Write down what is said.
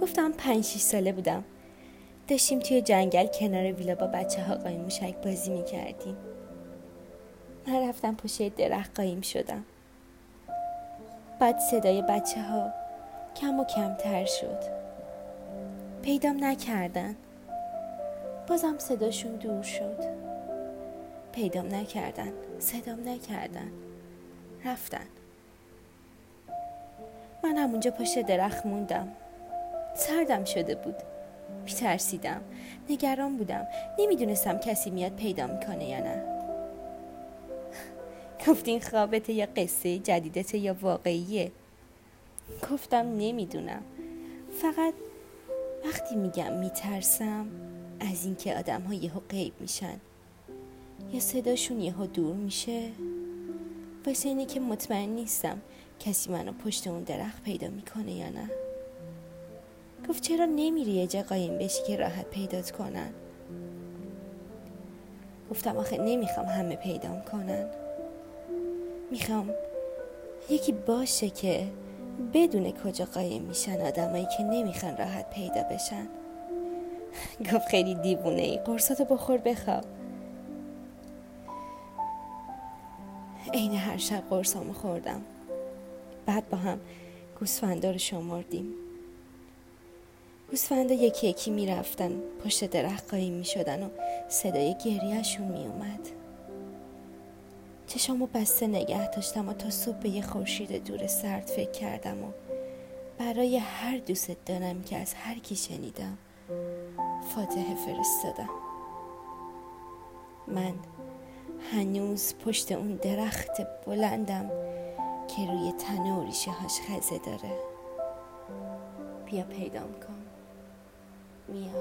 گفتم پنج شیش ساله بودم. داشتیم توی جنگل کنار ویلا با بچه ها قایم موشک بازی می‌کردیم. من رفتم پشت درخت قایم شدم. بعد صدای بچه ها کم و کمتر شد. پیدام نکردن. بازم صداشون دور شد. پیدام نکردن. صدام نکردن. رفتن. من همونجا پشت درخت موندم. سردم شده بود. میترسیدم. نگران بودم. نمی‌دونستم کسی میاد پیدا می‌کنه یا نه. گفتین خوابته یا قصه جدیدته یا واقعیه. گفتم نمی‌دونم. فقط وقتی میگم میترسم از اینکه آدم ها یهو غیب میشن. یا صداشون یهو دور میشه. واسه اینه که مطمئن نیستم کسی منو پشت اون درخت پیدا می‌کنه یا نه. گفت چرا نمیری یه جا قایم بشی که راحت پیدات کنن؟ گفتم آخه نمی‌خوام همه پیدام کنن. می‌خوام یکی باشه که بدون کجا قایم میشن آدمایی که نمی‌خوان راحت پیدا بشن. گفت خیلی دیوونه ای قرصاتو بخور بخواب. عین هر شب قرصامو خوردم. بعد با هم گوسفندا رو شمردیم گوسفندا یکی یکی می‌رفتن. پشت درخت قایم می‌شدن و صدای گریهشون میومد چشامو بسته نگه داشتم و تا صبح به یه خورشید دور سرد فکر کردم و برای هر دوست دارم که از هر کی شنیدم فاتحه فرستادم. من هنوز پشت اون درخت بلندم که روی تنه و ریشه هاش خزه داره. بیا پیدام کن Mian.